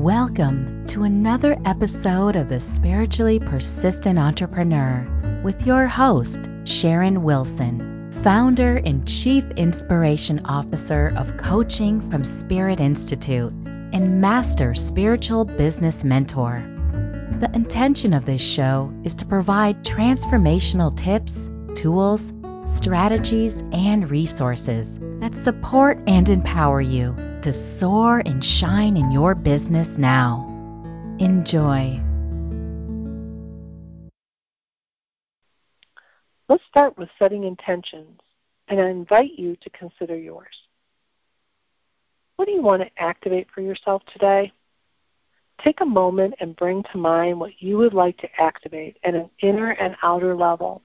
Welcome to another episode of The Spiritually Persistent Entrepreneur with your host, Sharon Wilson, founder and chief inspiration officer of Coaching from Spirit Institute and master spiritual business mentor. The intention of this show is to provide transformational tips, tools, strategies, and resources that support and empower you to soar and shine in your business now. Enjoy. Let's start with setting intentions, and I invite you to consider yours. What do you want to activate for yourself today? Take a moment and bring to mind what you would like to activate at an inner and outer level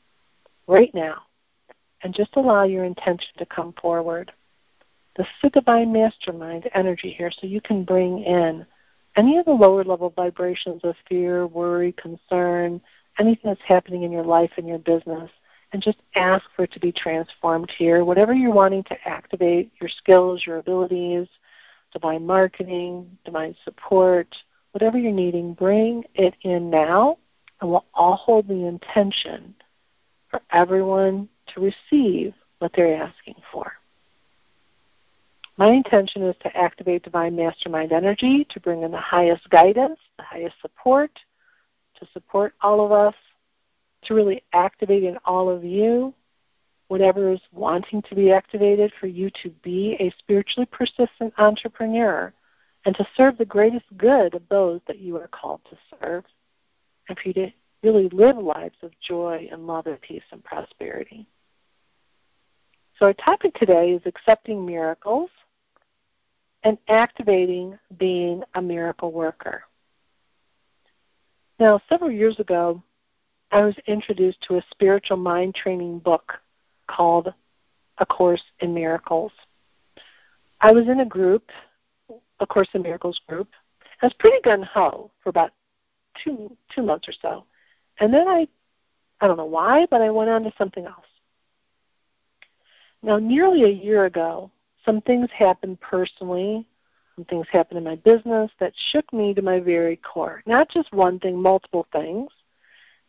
right now, and just allow your intention to come forward. This is divine mastermind energy here, so you can bring in any of the lower level vibrations of fear, worry, concern, anything that's happening in your life and your business, and just ask for it to be transformed here. Whatever you're wanting to activate, your skills, your abilities, divine marketing, divine support, whatever you're needing, bring it in now, and we'll all hold the intention for everyone to receive what they're asking for. My intention is to activate divine mastermind energy to bring in the highest guidance, the highest support, to support all of us, to really activate in all of you whatever is wanting to be activated for you to be a spiritually persistent entrepreneur and to serve the greatest good of those that you are called to serve and for you to really live lives of joy and love and peace and prosperity. So our topic today is accepting miracles and activating being a miracle worker. Now, several years ago, I was introduced to a spiritual mind training book called A Course in Miracles. I was in a group, A Course in Miracles group. I was pretty gun ho for about two two months or so, and then I, I don't know why, but I went on to something else. Now, nearly a year ago, some things happened personally, some things happened in my business that shook me to my very core. Not just one thing, multiple things.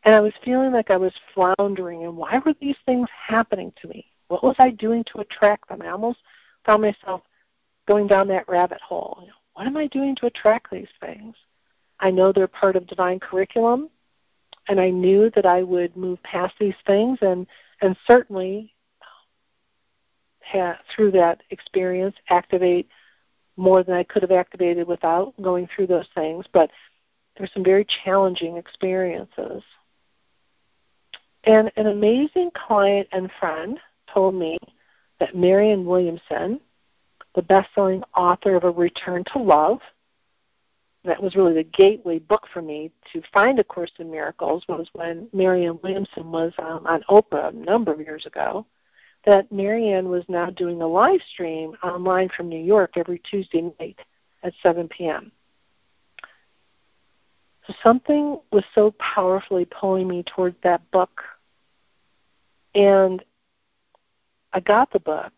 And I was feeling like I was floundering and why were these things happening to me? What was I doing to attract them? I almost found myself going down that rabbit hole. You know, what am I doing to attract these things? I know they're part of divine curriculum, and I knew that I would move past these things and and certainly through that experience activate more than I could have activated without going through those things. But there's some very challenging experiences. And an amazing client and friend told me that Marianne Williamson, the best-selling author of A Return to Love, that was really the gateway book for me to find A Course in Miracles was when Marianne Williamson was um, on Oprah a number of years ago that Marianne was now doing a live stream online from New York every Tuesday night at 7 p.m. So something was so powerfully pulling me towards that book. And I got the book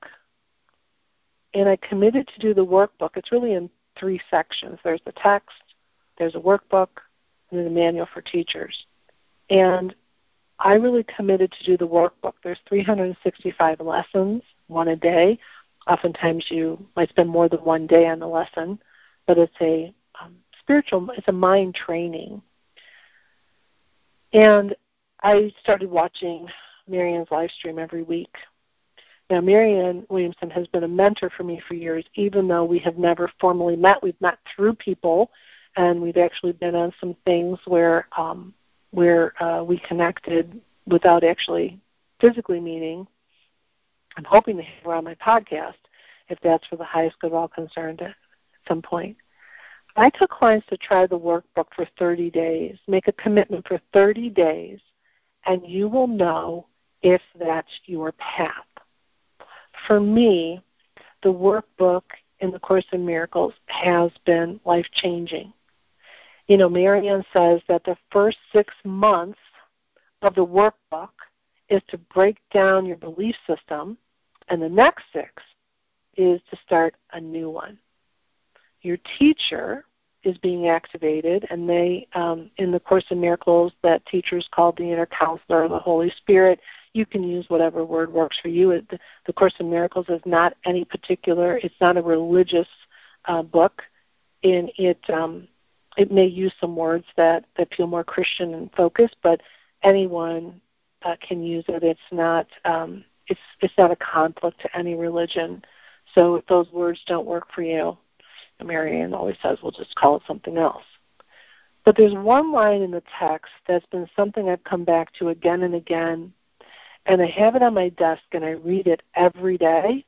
and I committed to do the workbook. It's really in three sections. There's the text, there's a workbook, and then a manual for teachers. And I really committed to do the workbook. There's 365 lessons, one a day. Oftentimes you might spend more than one day on the lesson, but it's a um, spiritual, it's a mind training. And I started watching Marianne's live stream every week. Now, Marianne Williamson has been a mentor for me for years, even though we have never formally met. We've met through people, and we've actually been on some things where um, where uh, we connected without actually physically meeting. I'm hoping to have on my podcast if that's for the highest good of all concerned at some point. I took clients to try the workbook for 30 days. Make a commitment for 30 days, and you will know if that's your path. For me, the workbook in the Course in Miracles has been life changing you know, Marianne says that the first six months of the workbook is to break down your belief system, and the next six is to start a new one. Your teacher is being activated, and they, um, in the Course in Miracles, that teachers called the inner counselor, of the Holy Spirit. You can use whatever word works for you. It, the, Course in Miracles is not any particular. It's not a religious uh, book, and it um, it may use some words that that feel more Christian and focused, but anyone uh, can use it. It's not um, it's it's not a conflict to any religion. So if those words don't work for you, Marianne always says, we'll just call it something else. But there's one line in the text that's been something I've come back to again and again, and I have it on my desk and I read it every day,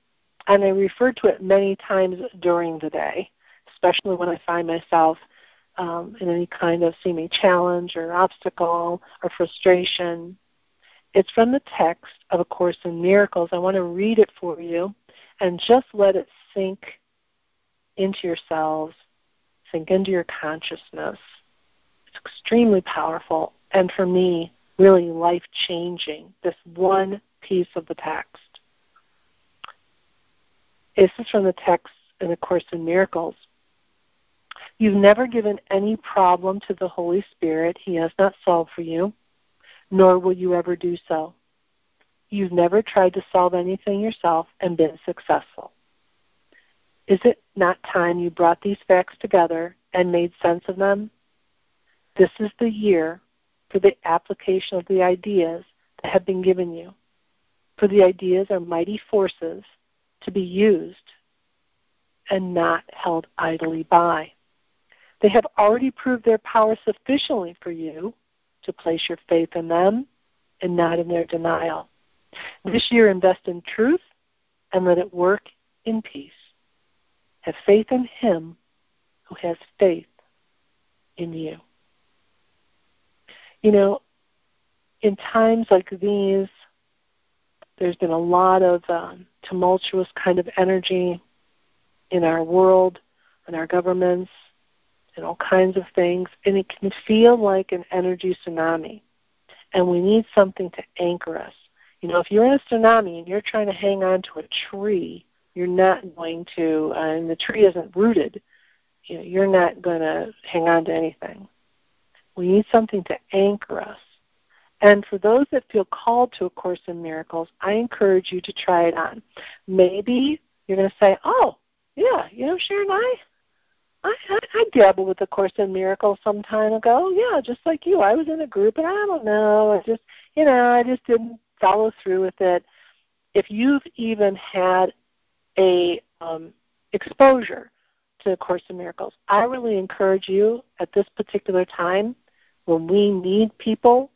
and I refer to it many times during the day, especially when I find myself um, in any kind of seeming challenge or obstacle or frustration. It's from the text of A Course in Miracles. I want to read it for you and just let it sink into yourselves, sink into your consciousness. It's extremely powerful, and for me, really life changing, this one piece of the text. This is from the text in the Course in Miracles. You've never given any problem to the Holy Spirit He has not solved for you, nor will you ever do so. You've never tried to solve anything yourself and been successful. Is it not time you brought these facts together and made sense of them? This is the year for the application of the ideas that have been given you. For the ideas are mighty forces to be used and not held idly by. They have already proved their power sufficiently for you to place your faith in them and not in their denial. This year, invest in truth and let it work in peace. Have faith in Him who has faith in you. You know, in times like these, there's been a lot of um, tumultuous kind of energy in our world, in our governments, and all kinds of things, and it can feel like an energy tsunami. And we need something to anchor us. You know, if you're in a tsunami and you're trying to hang on to a tree, you're not going to, uh, and the tree isn't rooted, you know, you're not going to hang on to anything. We need something to anchor us. And for those that feel called to A Course in Miracles, I encourage you to try it on. Maybe you're going to say, oh, yeah, you know, Sharon, I, I, I, I dabbled with A Course in Miracles some time ago. Yeah, just like you. I was in a group, and I don't know. I just, you know, I just didn't follow through with it. If you've even had a um, exposure to A Course in Miracles. I really encourage you at this particular time when we need people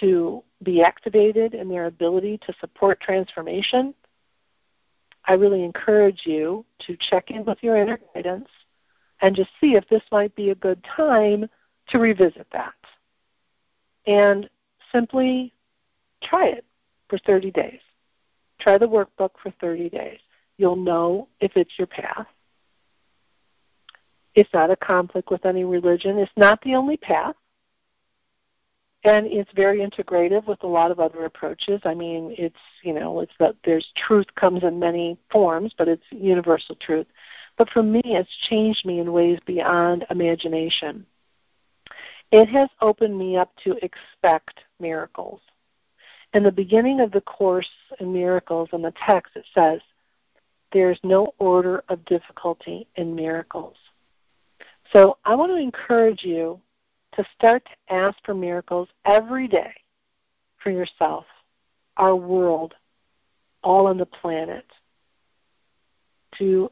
to be activated in their ability to support transformation. I really encourage you to check in with your inner guidance and just see if this might be a good time to revisit that. And simply try it for 30 days. Try the workbook for 30 days. You'll know if it's your path. It's not a conflict with any religion. It's not the only path. And it's very integrative with a lot of other approaches. I mean, it's, you know, it's that there's truth comes in many forms, but it's universal truth. But for me, it's changed me in ways beyond imagination. It has opened me up to expect miracles. In the beginning of the Course in Miracles in the text, it says, there is no order of difficulty in miracles. So I want to encourage you to start to ask for miracles every day for yourself, our world, all on the planet. To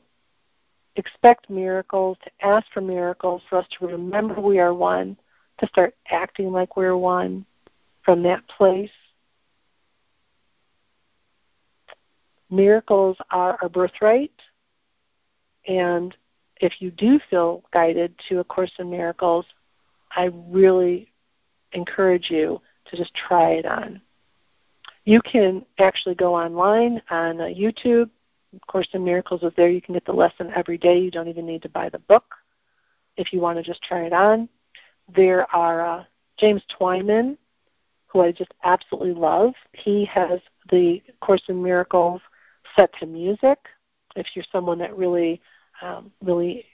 expect miracles, to ask for miracles, for us to remember we are one, to start acting like we're one from that place. miracles are our birthright. And if you do feel guided to A Course in Miracles, I really encourage you to just try it on. You can actually go online on uh, YouTube. Course in Miracles is there. You can get the lesson every day. You don't even need to buy the book if you want to just try it on. There are uh, James Twyman, who I just absolutely love. He has the Course in Miracles set to music. If you're someone that really, um, really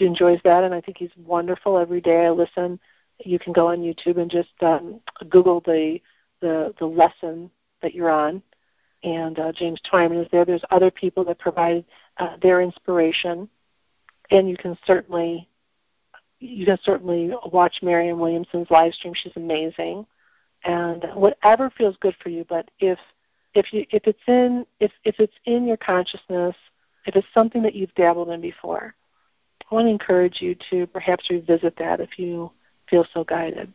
enjoys that, and I think he's wonderful. Every day I listen. You can go on YouTube and just um, Google the the the lesson that you're on, and uh, James Twyman is there. There's other people that provide uh, their inspiration, and you can certainly you can certainly watch Marianne Williamson's live stream. She's amazing, and whatever feels good for you. But if if you if it's in if if it's in your consciousness, if it's something that you've dabbled in before, I want to encourage you to perhaps revisit that if you feel so guided.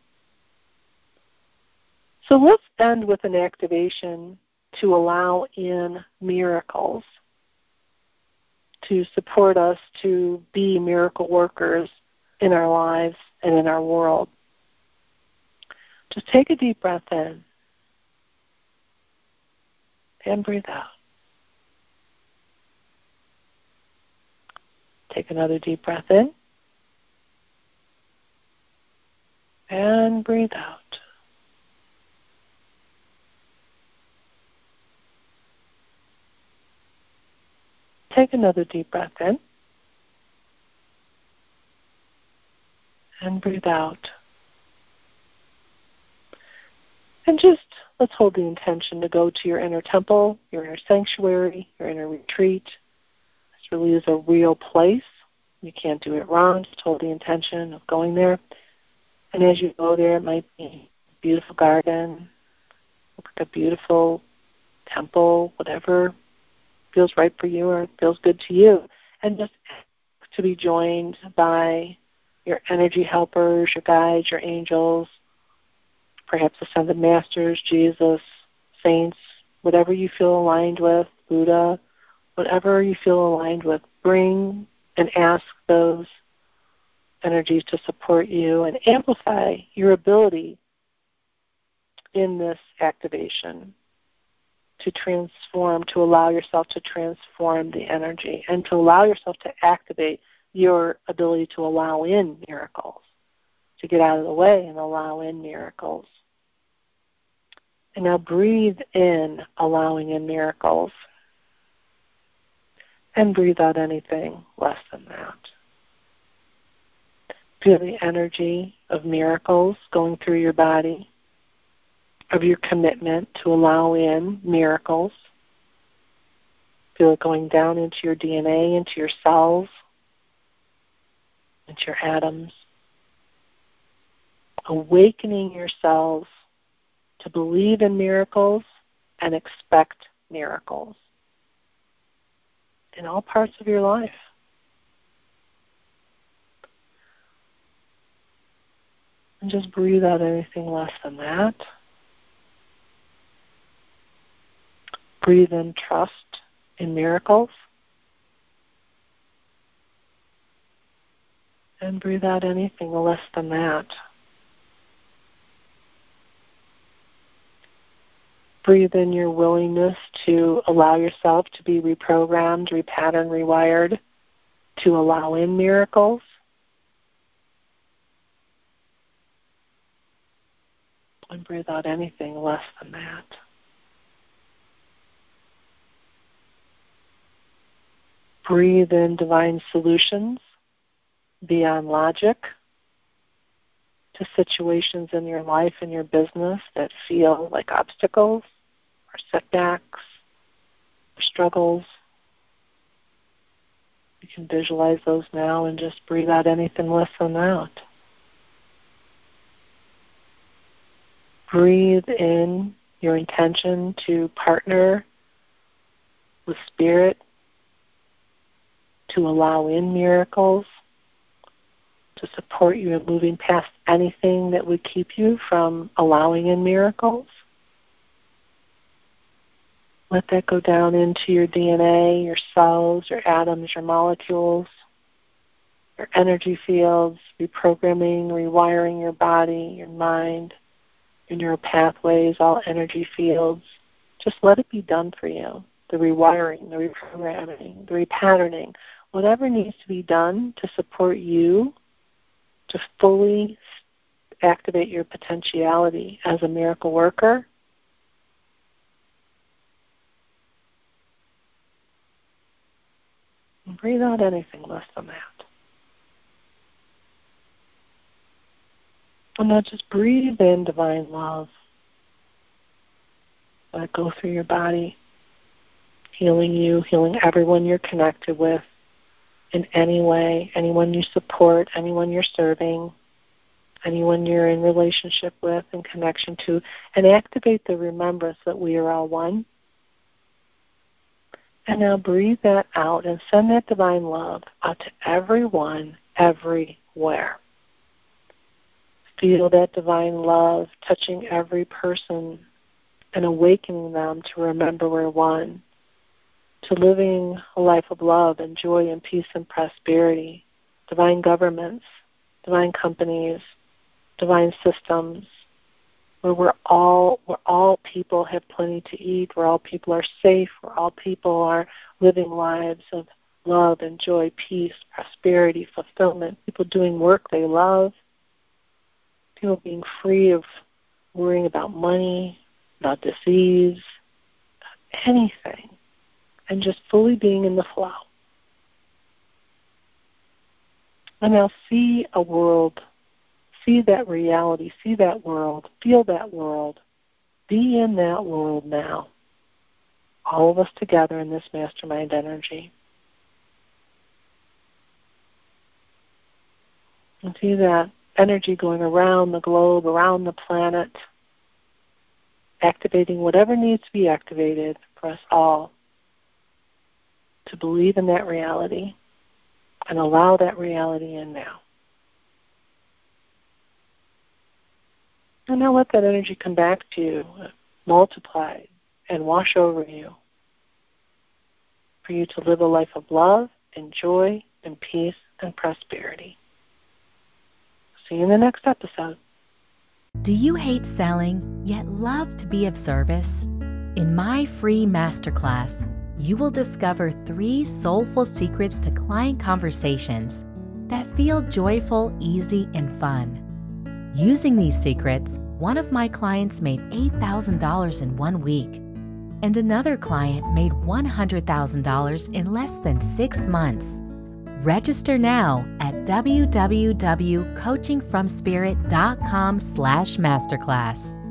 So let's end with an activation to allow in miracles, to support us to be miracle workers in our lives and in our world. Just take a deep breath in and breathe out. Take another deep breath in and breathe out. Take another deep breath in and breathe out. And just let's hold the intention to go to your inner temple, your inner sanctuary, your inner retreat. This really is a real place. You can't do it wrong. Just hold the intention of going there. And as you go there, it might be a beautiful garden, like a beautiful temple, whatever feels right for you or feels good to you. And just to be joined by your energy helpers, your guides, your angels, perhaps ascended masters, Jesus, saints, whatever you feel aligned with, Buddha, whatever you feel aligned with, bring and ask those energies to support you and amplify your ability in this activation to transform, to allow yourself to transform the energy and to allow yourself to activate your ability to allow in miracles, to get out of the way and allow in miracles. And now breathe in, allowing in miracles. And breathe out anything less than that. Feel the energy of miracles going through your body, of your commitment to allow in miracles. Feel it going down into your DNA, into your cells, into your atoms. Awakening yourselves to believe in miracles and expect miracles in all parts of your life. And just breathe out anything less than that. Breathe in trust in miracles. And breathe out anything less than that. Breathe in your willingness to allow yourself to be reprogrammed, repatterned, rewired, to allow in miracles. And breathe out anything less than that. Breathe in divine solutions beyond logic to situations in your life and your business that feel like obstacles or setbacks or struggles. You can visualize those now and just breathe out anything less than that. Breathe in your intention to partner with Spirit to allow in miracles to support you in moving past anything that would keep you from allowing in miracles. Let that go down into your DNA, your cells, your atoms, your molecules, your energy fields, reprogramming, rewiring your body, your mind, your neural pathways, all energy fields. Just let it be done for you. The rewiring, the reprogramming, the repatterning, whatever needs to be done to support you to fully activate your potentiality as a miracle worker. Breathe out anything less than that. And now just breathe in divine love. Let it go through your body, healing you, healing everyone you're connected with in any way, anyone you support, anyone you're serving, anyone you're in relationship with and connection to, and activate the remembrance that we are all one. And now breathe that out and send that divine love out to everyone, everywhere. Feel that divine love touching every person and awakening them to remember we're one, to living a life of love and joy and peace and prosperity, divine governments, divine companies, divine systems, where we're all where all people have plenty to eat, where all people are safe, where all people are living lives of love and joy, peace, prosperity, fulfillment, people doing work they love, people being free of worrying about money, about disease, anything, and just fully being in the flow. And now see a world, see that reality, see that world, feel that world, be in that world now. All of us together in this mastermind energy. And see that energy going around the globe, around the planet activating whatever needs to be activated for us all to believe in that reality and allow that reality in now. And now let that energy come back to you, multiplied, and wash over you for you to live a life of love and joy and peace and prosperity. See you in the next episode. Do you hate selling, yet love to be of service? In my free masterclass, you will discover three soulful secrets to client conversations that feel joyful, easy, and fun. Using these secrets, one of my clients made $8,000 in one week, and another client made $100,000 in less than six months. Register now at www.coachingfromspirit.com slash masterclass.